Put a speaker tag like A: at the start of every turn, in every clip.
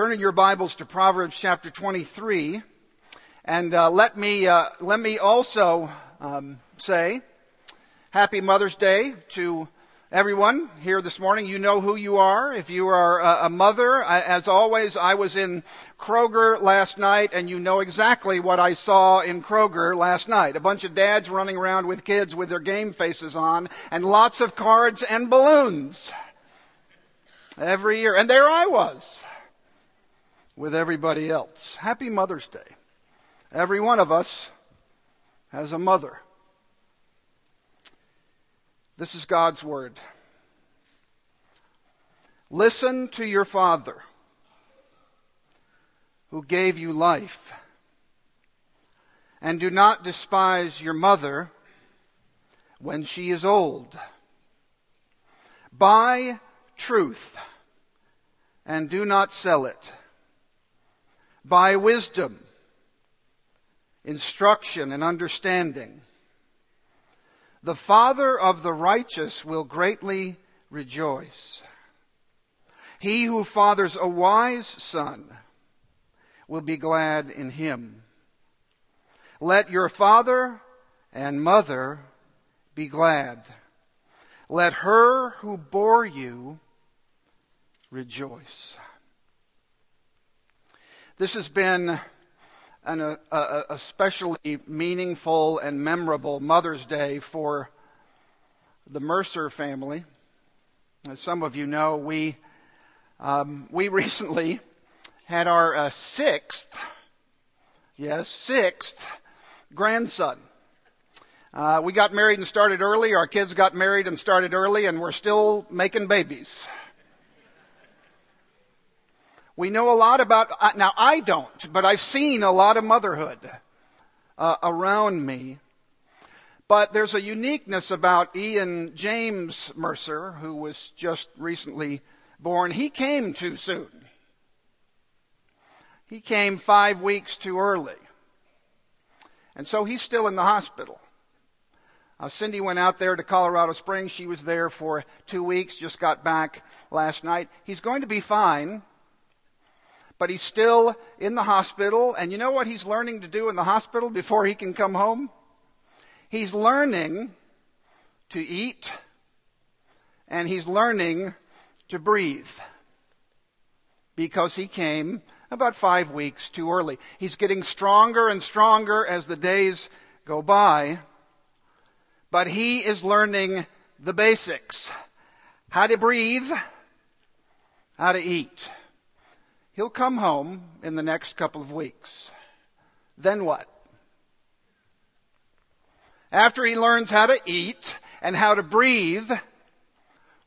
A: Turn in your Bibles to Proverbs chapter 23, and uh, let me uh, let me also um, say Happy Mother's Day to everyone here this morning. You know who you are. If you are a, a mother, as always, I was in Kroger last night, and you know exactly what I saw in Kroger last night. A bunch of dads running around with kids with their game faces on, and lots of cards and balloons every year. And there I was with everybody else. Happy Mother's Day. Every one of us has a mother. This is God's Word. Listen to your Father who gave you life. And do not despise your mother when she is old. Buy truth and do not sell it. Buy wisdom, instruction, and understanding the father of the righteous will greatly rejoice. He who fathers a wise son will be glad in him. Let your father and mother be glad. Let her who bore you rejoice. This has been an a, a especially meaningful and memorable Mother's Day for the Mercer family. As some of you know, we um, we recently had our uh, sixth, yes, sixth grandson. Uh, we got married and started early. Our kids got married and started early, and we're still making babies. We know a lot about, now I don't, but I've seen a lot of motherhood uh, around me. But there's a uniqueness about Ian James Mercer, who was just recently born. He came too soon. He came five weeks too early. And so he's still in the hospital. Uh, Cindy went out there to Colorado Springs. She was there for two weeks, just got back last night. He's going to be fine but he's still in the hospital. And you know what he's learning to do in the hospital before he can come home? He's learning to eat and he's learning to breathe because he came about five weeks too early. He's getting stronger and stronger as the days go by, but he is learning the basics. How to breathe, how to eat. He'll come home in the next couple of weeks. Then what? After he learns how to eat and how to breathe,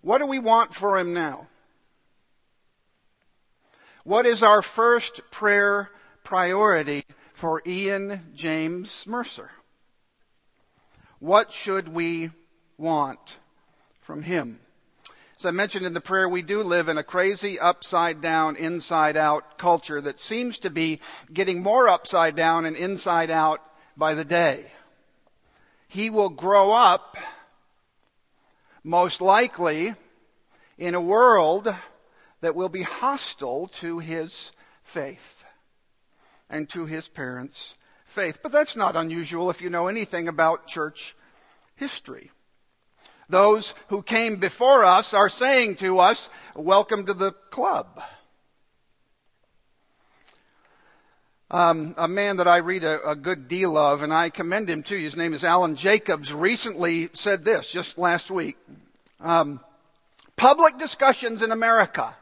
A: what do we want for him now? What is our first prayer priority for Ian James Mercer? What should we want from him? As I mentioned in the prayer, we do live in a crazy upside down, inside out culture that seems to be getting more upside down and inside out by the day. He will grow up, most likely, in a world that will be hostile to his faith and to his parents' faith. But that's not unusual if you know anything about church history. Those who came before us are saying to us, welcome to the club. Um, a man that I read a, a, good deal of, and I commend him to you. His name is Alan Jacobs. Recently said this, just last week. Um, public discussions in America,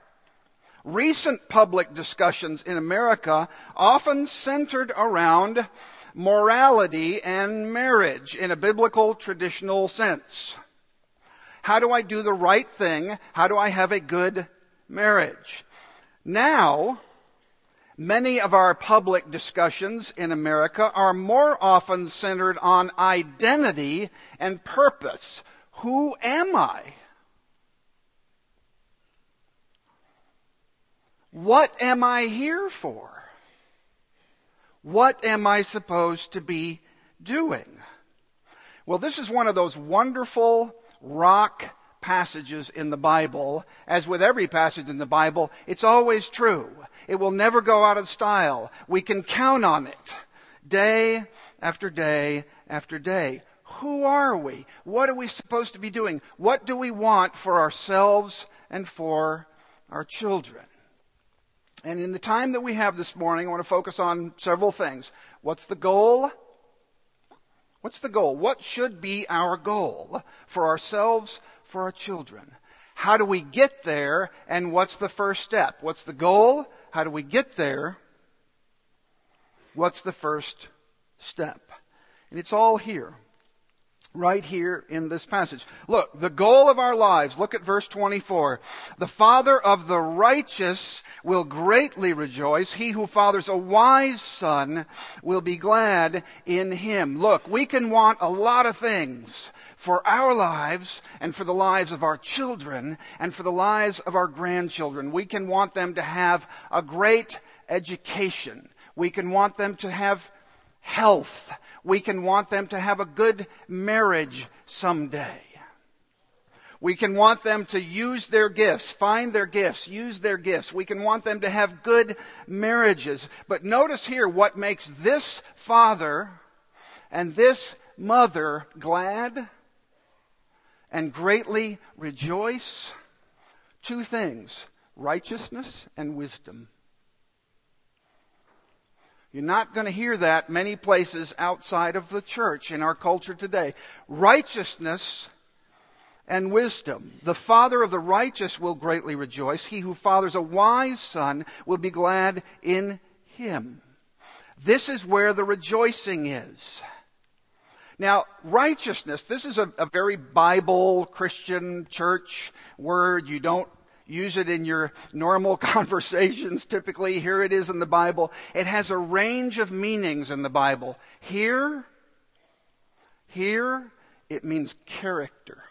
A: recent public discussions in America, often centered around morality and marriage in a biblical traditional sense. How do I do the right thing? How do I have a good marriage? Now, many of our public discussions in America are more often centered on identity and purpose. Who am I? What am I here for? What am I supposed to be doing? Well, this is one of those wonderful rock passages in the Bible, as with every passage in the Bible, it's always true. It will never go out of style. We can count on it day after day after day. Who are we? What are we supposed to be doing? What do we want for ourselves and for our children? And in the time that we have this morning, I want to focus on several things. What's the goal? What's the goal? What should be our goal for ourselves, for our children? How do we get there? And what's the first step? What's the goal? How do we get there? What's the first step? And it's all here right here in this passage. Look, the goal of our lives, look at verse 24. The father of the righteous will greatly rejoice. He who fathers a wise son will be glad in him. Look, we can want a lot of things for our lives and for the lives of our children and for the lives of our grandchildren. We can want them to have a great education. We can want them to have health. We can want them to have a good marriage someday. We can want them to use their gifts, find their gifts, use their gifts. We can want them to have good marriages. But notice here what makes this father and this mother glad and greatly rejoice. Two things, righteousness and wisdom. You're not going to hear that many places outside of the church in our culture today. Righteousness and wisdom. The father of the righteous will greatly rejoice. He who fathers a wise son will be glad in him. This is where the rejoicing is. Now, righteousness, this is a, a very Bible Christian church word. You don't use it in your normal conversations typically. Here it is in the Bible. It has a range of meanings in the Bible. Here, here, it means character.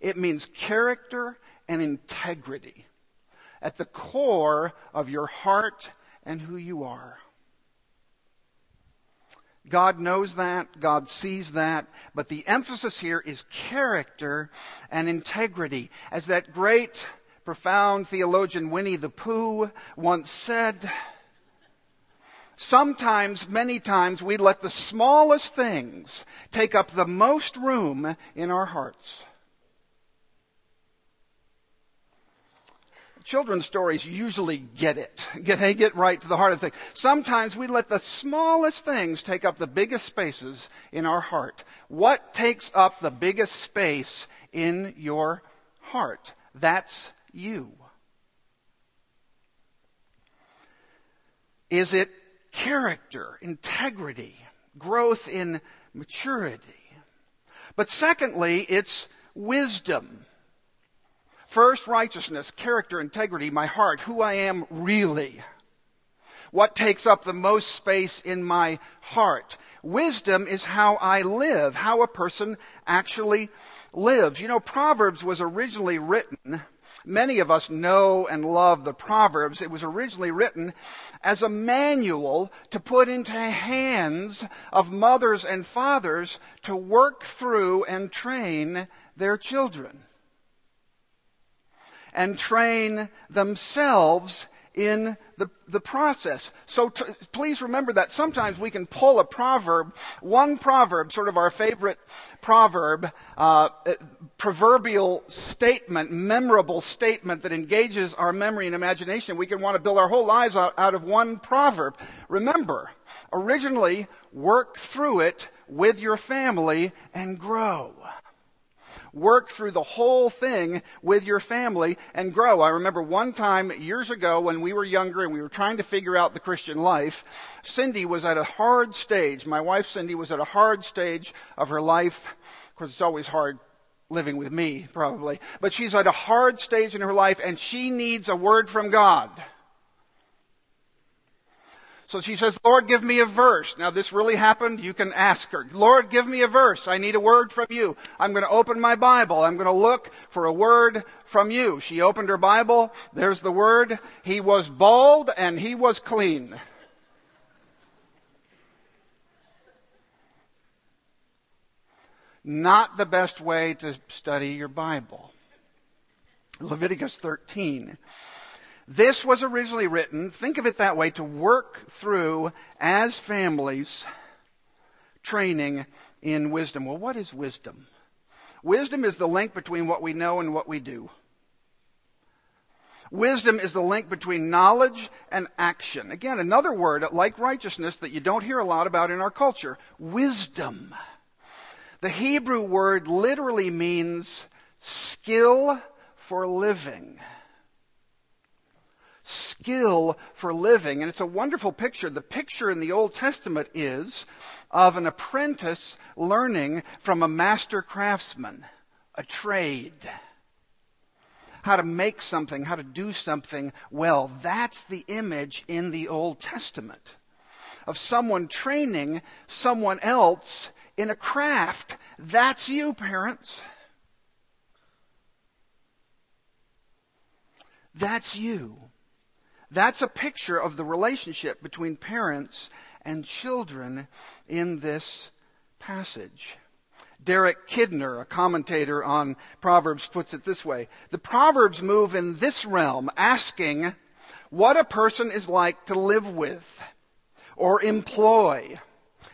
A: It means character and integrity at the core of your heart and who you are. God knows that, God sees that, but the emphasis here is character and integrity. As that great, profound theologian Winnie the Pooh once said, sometimes, many times, we let the smallest things take up the most room in our hearts. Children's stories usually get it. They get right to the heart of things. Sometimes we let the smallest things take up the biggest spaces in our heart. What takes up the biggest space in your heart? That's you. Is it character, integrity, growth in maturity? But secondly, it's wisdom. First, righteousness, character, integrity, my heart, who I am really. What takes up the most space in my heart? Wisdom is how I live, how a person actually lives. You know, Proverbs was originally written, many of us know and love the Proverbs. It was originally written as a manual to put into hands of mothers and fathers to work through and train their children and train themselves in the, the process. So t- please remember that sometimes we can pull a proverb, one proverb, sort of our favorite proverb, uh, proverbial statement, memorable statement that engages our memory and imagination. We can want to build our whole lives out, out of one proverb. Remember, originally, work through it with your family and grow work through the whole thing with your family and grow. I remember one time years ago when we were younger and we were trying to figure out the Christian life, Cindy was at a hard stage. My wife Cindy was at a hard stage of her life. Of course, it's always hard living with me, probably. But she's at a hard stage in her life and she needs a word from God. So she says, Lord, give me a verse. Now this really happened. You can ask her, Lord, give me a verse. I need a word from you. I'm going to open my Bible. I'm going to look for a word from you. She opened her Bible. There's the word. He was bald and he was clean. not the best way to study your Bible. Leviticus 13. This was originally written, think of it that way, to work through as families training in wisdom. Well, what is wisdom? Wisdom is the link between what we know and what we do. Wisdom is the link between knowledge and action. Again, another word like righteousness that you don't hear a lot about in our culture. Wisdom. The Hebrew word literally means skill for living. Skill for living. And it's a wonderful picture. The picture in the Old Testament is of an apprentice learning from a master craftsman, a trade. How to make something, how to do something well. That's the image in the Old Testament of someone training someone else in a craft. That's you, parents. That's you. That's a picture of the relationship between parents and children in this passage. Derek Kidner, a commentator on Proverbs, puts it this way. The Proverbs move in this realm, asking what a person is like to live with or employ.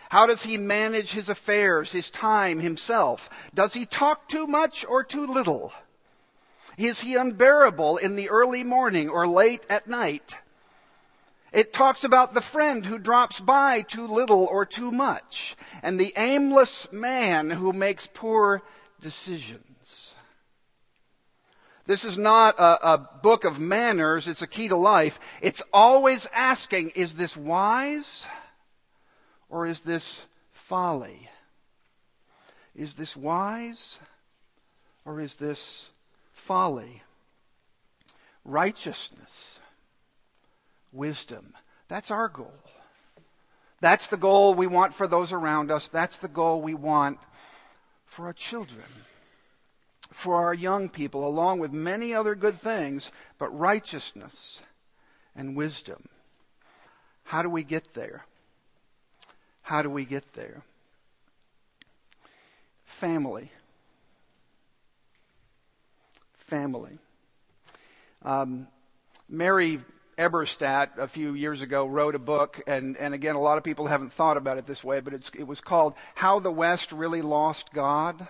A: How does he manage his affairs, his time, himself? Does he talk too much or too little? Is he unbearable in the early morning or late at night? It talks about the friend who drops by too little or too much, and the aimless man who makes poor decisions. This is not a, a, book of manners, it's a key to life. It's always asking, is this wise or is this folly? Is this wise or is this folly? Righteousness wisdom. That's our goal. That's the goal we want for those around us. That's the goal we want for our children, for our young people, along with many other good things, but righteousness and wisdom. How do we get there? How do we get there? Family. Family. Um, Mary Eberstadt a few years ago wrote a book, and, and again, a lot of people haven't thought about it this way, but it was called How the West Really Lost God.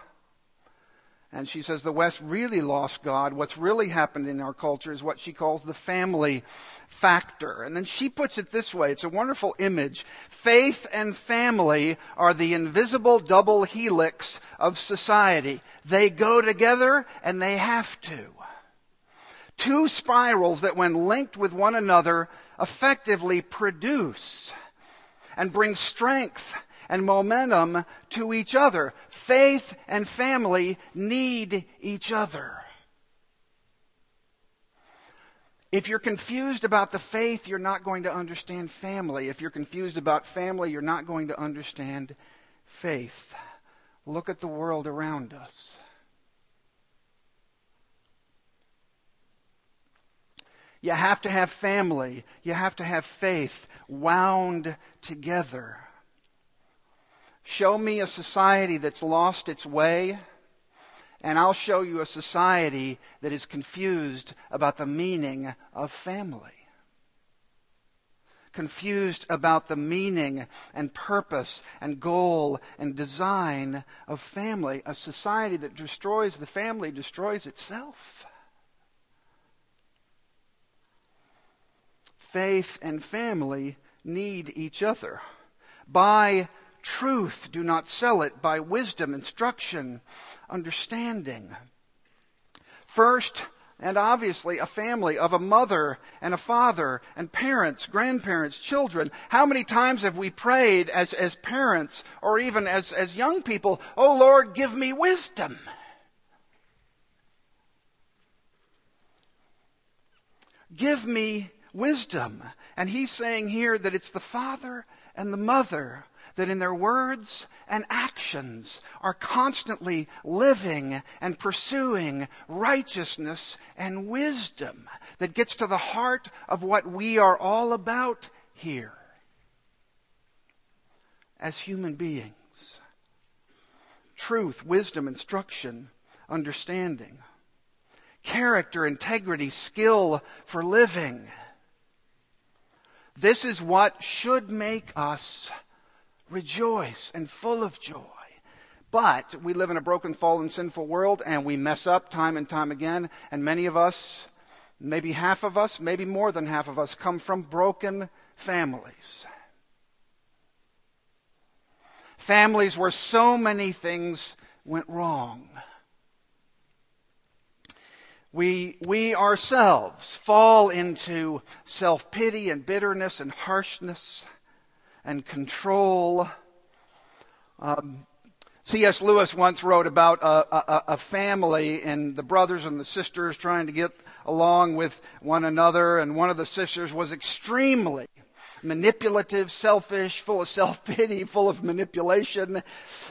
A: And she says the West really lost God. What's really happened in our culture is what she calls the family factor. And then she puts it this way. It's a wonderful image. Faith and family are the invisible double helix of society. They go together and they have to two spirals that, when linked with one another, effectively produce and bring strength and momentum to each other. Faith and family need each other. If you're confused about the faith, you're not going to understand family. If you're confused about family, you're not going to understand faith. Look at the world around us. You have to have family. You have to have faith wound together. Show me a society that's lost its way, and I'll show you a society that is confused about the meaning of family. Confused about the meaning and purpose and goal and design of family. A society that destroys the family destroys itself. faith and family need each other. Buy truth, do not sell it. Buy wisdom, instruction, understanding. First, and obviously a family of a mother and a father and parents, grandparents, children. How many times have we prayed as, as parents or even as, as young people, Oh Lord, give me wisdom. Give me wisdom. And he's saying here that it's the father and the mother that in their words and actions are constantly living and pursuing righteousness and wisdom that gets to the heart of what we are all about here as human beings. truth, wisdom, instruction, understanding, character, integrity, skill for living. This is what should make us rejoice and full of joy. But we live in a broken, fallen, sinful world and we mess up time and time again. And many of us, maybe half of us, maybe more than half of us, come from broken families. Families where so many things went wrong. We, we ourselves fall into self-pity and bitterness and harshness and control. Um, C.S. Lewis once wrote about a, a, a, family and the brothers and the sisters trying to get along with one another, and one of the sisters was extremely manipulative, selfish, full of self-pity, full of manipulation.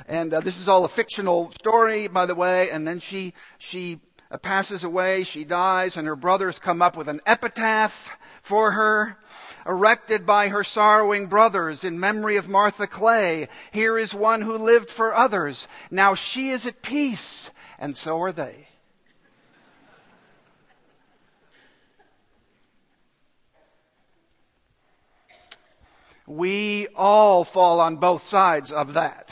A: And uh, this is all a fictional story, by the way. And then she she uh, passes away, she dies, and her brothers come up with an epitaph for her erected by her sorrowing brothers in memory of Martha Clay. Here is one who lived for others. Now she is at peace, and so are they. We all fall on both sides of that.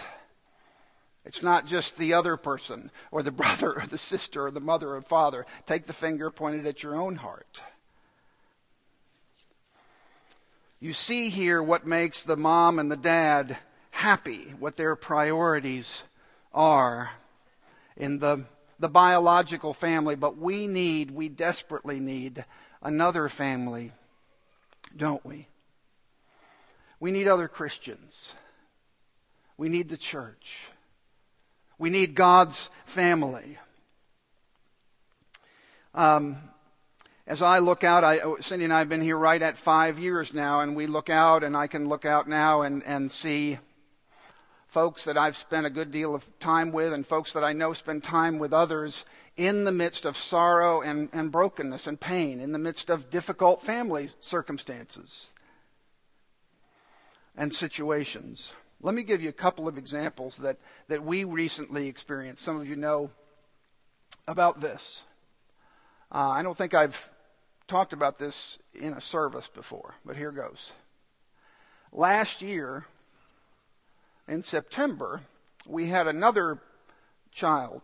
A: It's not just the other person, or the brother, or the sister, or the mother, or father. Take the finger pointed at your own heart. You see here what makes the mom and the dad happy, what their priorities are in the, the biological family, but we need, we desperately need another family, don't we? We need other Christians. We need the church. We need God's family. Um, as I look out, I, Cindy and I have been here right at five years now, and we look out, and I can look out now and, and see folks that I've spent a good deal of time with, and folks that I know spend time with others in the midst of sorrow and, and brokenness and pain, in the midst of difficult family circumstances and situations. Let me give you a couple of examples that, that we recently experienced. Some of you know about this. Uh, I don't think I've talked about this in a service before, but here goes. Last year, in September, we had another child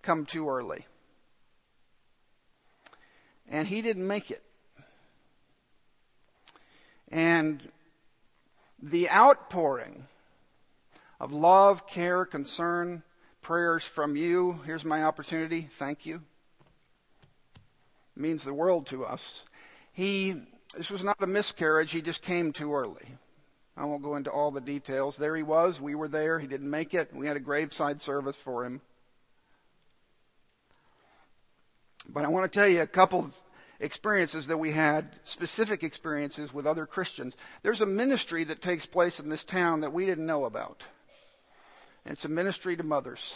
A: come too early. And he didn't make it. And the outpouring of love, care, concern, prayers from you, here's my opportunity. Thank you means the world to us. He, this was not a miscarriage, he just came too early. I won't go into all the details. There he was, we were there, he didn't make it, we had a graveside service for him. But I want to tell you a couple experiences that we had, specific experiences with other Christians. There's a ministry that takes place in this town that we didn't know about. And it's a ministry to mothers.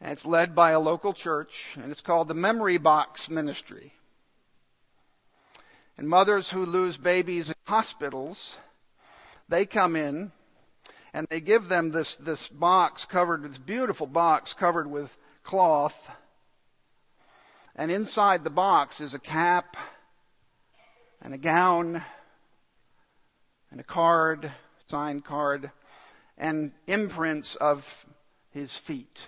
A: And it's led by a local church, and it's called the Memory Box Ministry. And mothers who lose babies in hospitals, they come in and they give them this, this box covered, with this beautiful box covered with cloth. And inside the box is a cap and a gown and a card, signed card, and imprints of his feet.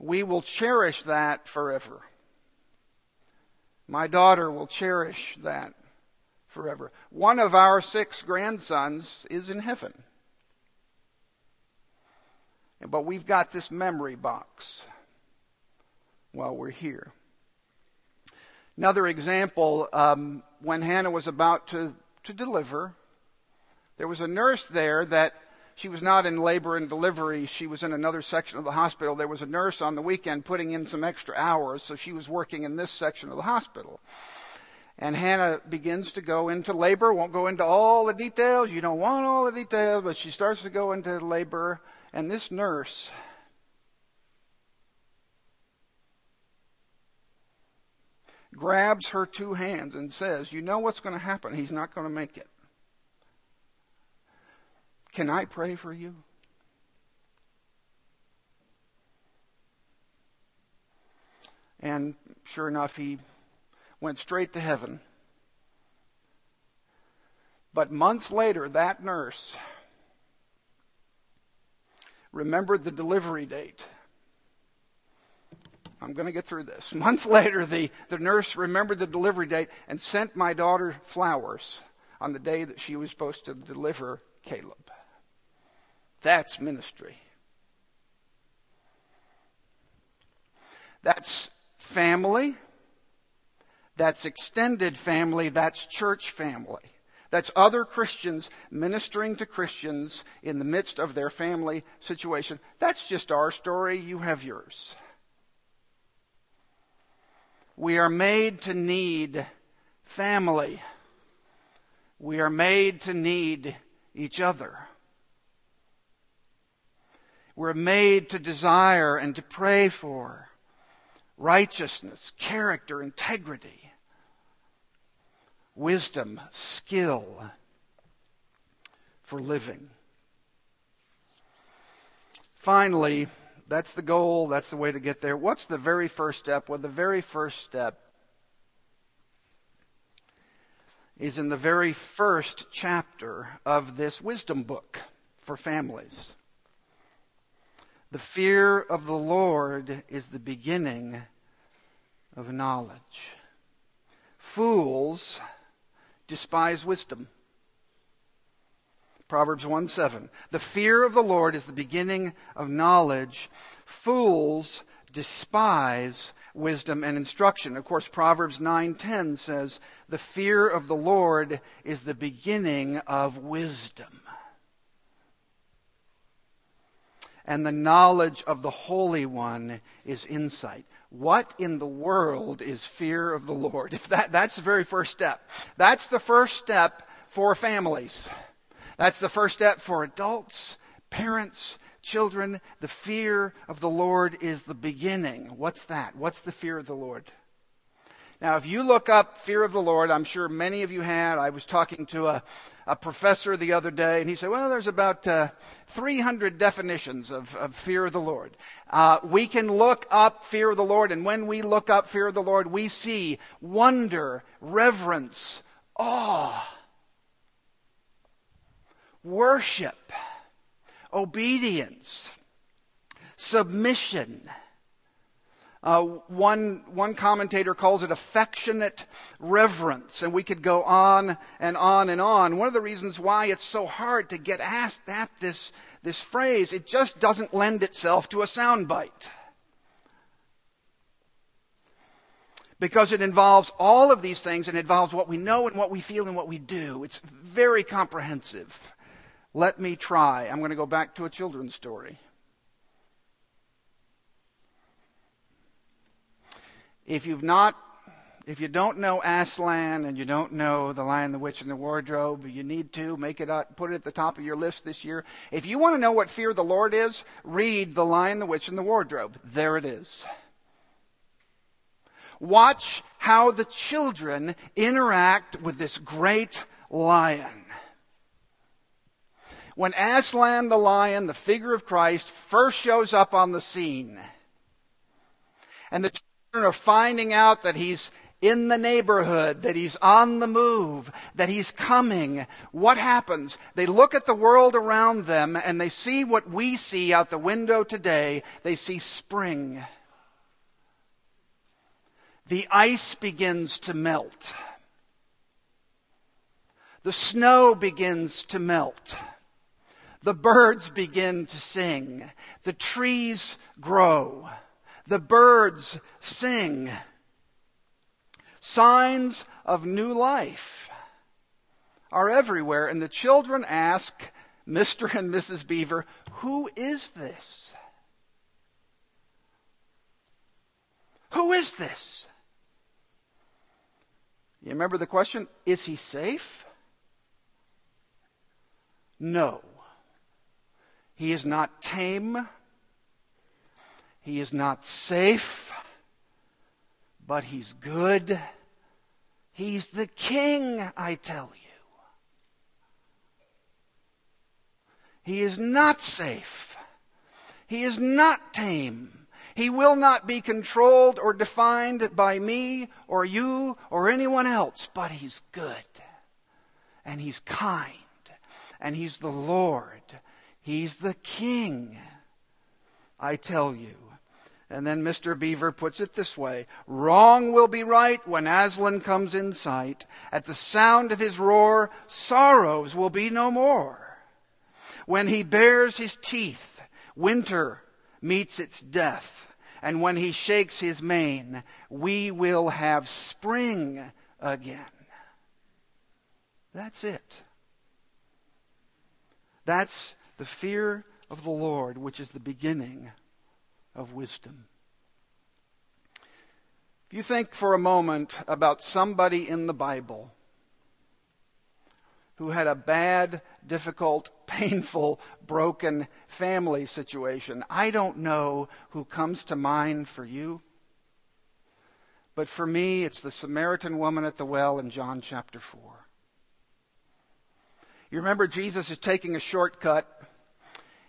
A: We will cherish that forever. My daughter will cherish that forever. One of our six grandsons is in heaven. But we've got this memory box while we're here. Another example, um, when Hannah was about to, to deliver, there was a nurse there that she was not in labor and delivery. She was in another section of the hospital. There was a nurse on the weekend putting in some extra hours, so she was working in this section of the hospital. And Hannah begins to go into labor, won't go into all the details. You don't want all the details, but she starts to go into labor. And this nurse grabs her two hands and says, You know what's going to happen. He's not going to make it. Can I pray for you? And sure enough, he went straight to heaven. But months later, that nurse remembered the delivery date. I'm going to get through this. Months later, the, the nurse remembered the delivery date and sent my daughter flowers on the day that she was supposed to deliver Caleb. That's ministry. That's family. That's extended family. That's church family. That's other Christians ministering to Christians in the midst of their family situation. That's just our story. You have yours. We are made to need family. We are made to need each other. We're made to desire and to pray for righteousness, character, integrity wisdom, skill for living. Finally, that's the goal, that's the way to get there. What's the very first step? Well, the very first step is in the very first chapter of this wisdom book for families. The fear of the Lord is the beginning of knowledge. Fools despise wisdom. Proverbs 1 7. The fear of the Lord is the beginning of knowledge. Fools despise wisdom and instruction. Of course, Proverbs 9:10 says, "The fear of the Lord is the beginning of wisdom." And the knowledge of the Holy One is insight. What in the world is fear of the Lord? If that, that's the very first step. That's the first step for families. That's the first step for adults, parents, children. The fear of the Lord is the beginning. What's that? What's the fear of the Lord? Now, if you look up fear of the Lord, I'm sure many of you had. I was talking to a, a professor the other day, and he said, well, there's about uh, 300 definitions of, of, fear of the Lord. Uh, we can look up fear of the Lord, and when we look up fear of the Lord, we see wonder, reverence, awe, worship, obedience, submission, uh, one, one commentator calls it affectionate reverence, and we could go on and on and on. One of the reasons why it's so hard to get asked at this, this phrase, it just doesn't lend itself to a soundbite. Because it involves all of these things and it involves what we know and what we feel and what we do. It's very comprehensive. Let me try. I'm going to go back to a children's story. If you've not, if you don't know Aslan and you don't know The Lion, the Witch, and the Wardrobe, you need to make it up, put it at the top of your list this year. If you want to know what fear of the Lord is, read The Lion, the Witch, and the Wardrobe. There it is. Watch how the children interact with this great lion. When Aslan the lion, the figure of Christ, first shows up on the scene, and the are finding out that he's in the neighborhood, that he's on the move, that he's coming, what happens? They look at the world around them and they see what we see out the window today. They see spring. The ice begins to melt. The snow begins to melt. The birds begin to sing. The trees grow. The birds sing. Signs of new life are everywhere, and the children ask Mr. and Mrs. Beaver, Who is this? Who is this? You remember the question? Is he safe? No. He is not tame. He is not safe, but He's good. He's the King, I tell you. He is not safe. He is not tame. He will not be controlled or defined by me or you or anyone else, but He's good. And He's kind. And He's the Lord. He's the King. I tell you. And then Mr. Beaver puts it this way Wrong will be right when Aslan comes in sight. At the sound of his roar, sorrows will be no more. When he bares his teeth, winter meets its death. And when he shakes his mane, we will have spring again. That's it. That's the fear of the Lord, which is the beginning of wisdom. If you think for a moment about somebody in the Bible who had a bad, difficult, painful, broken family situation, I don't know who comes to mind for you. But for me, it's the Samaritan woman at the well in John chapter 4. You remember Jesus is taking a shortcut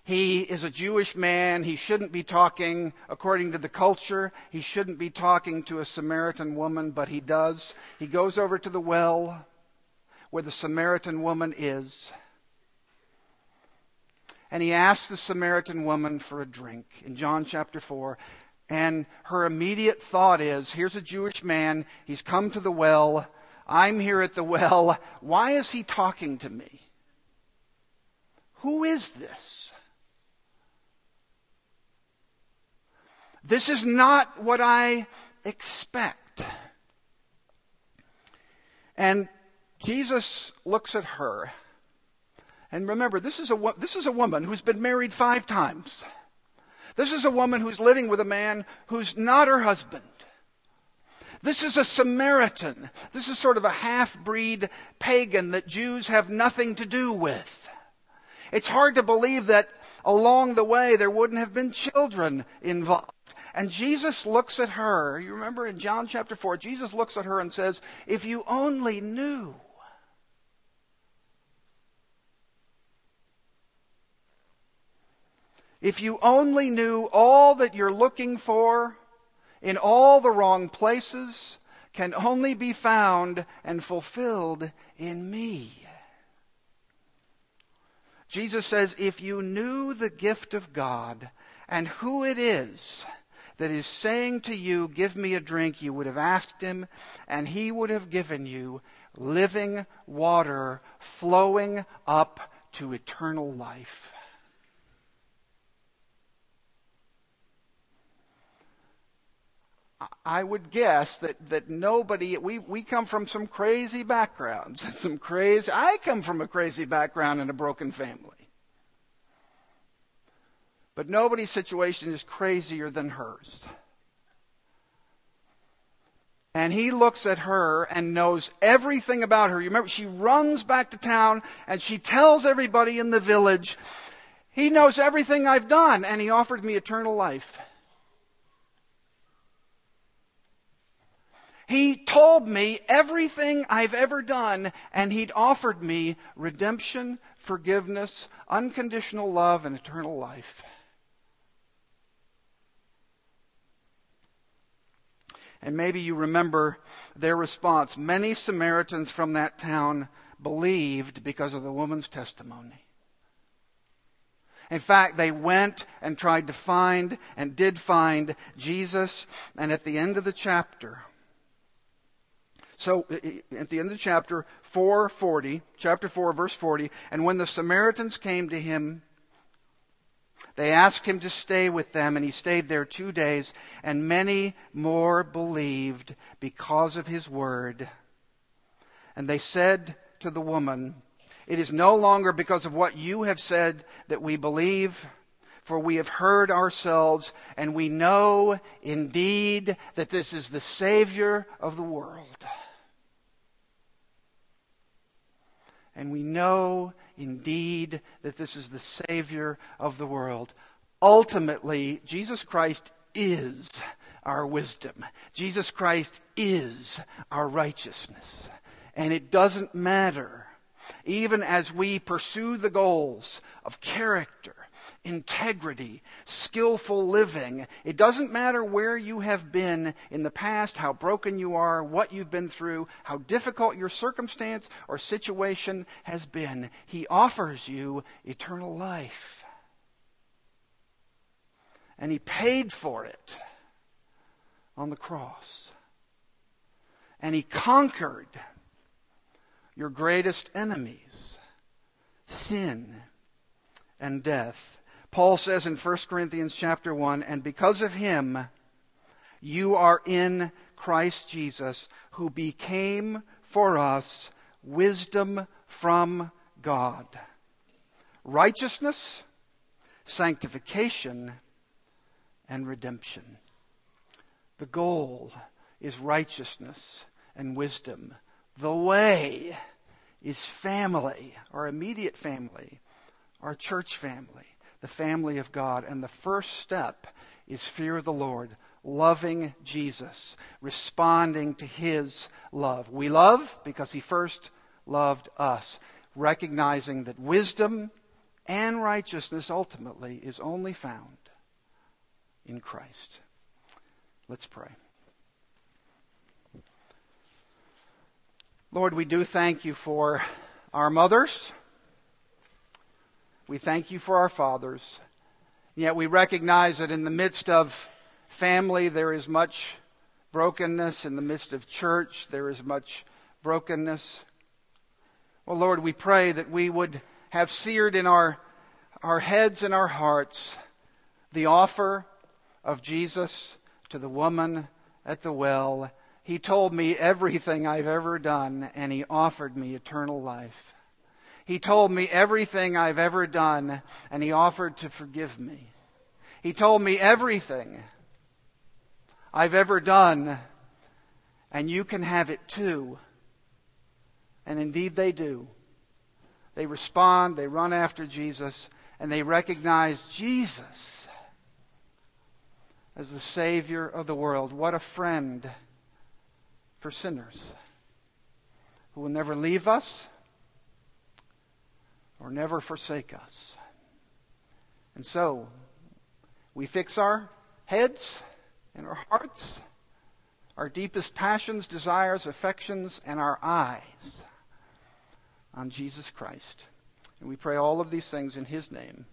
A: he is a Jewish man. He shouldn't be talking according to the culture. He shouldn't be talking to a Samaritan woman, but he does. He goes over to the well where the Samaritan woman is. And he asks the Samaritan woman for a drink in John chapter 4. And her immediate thought is here's a Jewish man. He's come to the well. I'm here at the well. Why is he talking to me? Who is this? This is not what I expect. And Jesus looks at her. And remember, this is a, this is a woman who's been married five times. This is a woman who's living with a man who's not her husband. This is a Samaritan. This is sort of a half-breed pagan that Jews have nothing to do with. It's hard to believe that along the way there wouldn't have been children involved. And Jesus looks at her. You remember in John chapter 4, Jesus looks at her and says, If you only knew. If you only knew all that you're looking for in all the wrong places can only be found and fulfilled in me. Jesus says, if you knew the gift of God and who it is that is saying to you, Give me a drink, you would have asked him, and he would have given you living water flowing up to eternal life. I would guess that, that nobody, we, we come from some crazy backgrounds and some crazy, I come from a crazy background in a broken family. But nobody's situation is crazier than hers. And he looks at her and knows everything about her. You remember, she runs back to town and she tells everybody in the village, he knows everything I've done and he offered me eternal life. He told me everything I've ever done and he'd offered me redemption, forgiveness, unconditional love, and eternal life. And maybe you remember their response. Many Samaritans from that town believed because of the woman's testimony. In fact, they went and tried to find and did find Jesus. And at the end of the chapter, so at the end of the chapter 440, chapter 4, verse 40, and when the Samaritans came to him they asked him to stay with them, and he stayed there two days, and many more believed because of his word. And they said to the woman, It is no longer because of what you have said that we believe, for we have heard ourselves, and we know indeed that this is the Savior of the world. And we know indeed that this is the Savior of the world. Ultimately, Jesus Christ is our wisdom. Jesus Christ is our righteousness. And it doesn't matter even as we pursue the goals of character, integrity, skillful living. It doesn't matter where you have been in the past, how broken you are, what you've been through, how difficult your circumstance or situation has been. He offers you eternal life. And He paid for it on the cross. And He conquered your greatest enemies sin and death. Paul says in 1 Corinthians chapter 1, and because of him, you are in Christ Jesus, who became for us wisdom from God, righteousness, sanctification, and redemption. The goal is righteousness and wisdom. The way is family, our immediate family, our church family, the family of God. And the first step is fear of the Lord, loving Jesus, responding to His love. We love because He first loved us, recognizing that wisdom and righteousness ultimately is only found in Christ. Let's pray. Lord, we do thank you for our mothers. We thank you for our fathers. Yet we recognize that in the midst of family, there is much brokenness. In the midst of church, there is much brokenness. Well, Lord, we pray that we would have seared in our, our heads and our hearts the offer of Jesus to the woman at the well he told me everything I've ever done, and He offered me eternal life. He told me everything I've ever done, and He offered to forgive me. He told me everything I've ever done, and you can have it too. And indeed they do. They respond, they run after Jesus, and they recognize Jesus as the Savior of the world. What a friend for sinners who will never leave us or never forsake us. And so, we fix our heads and our hearts, our deepest passions, desires, affections, and our eyes on Jesus Christ. And we pray all of these things in His name.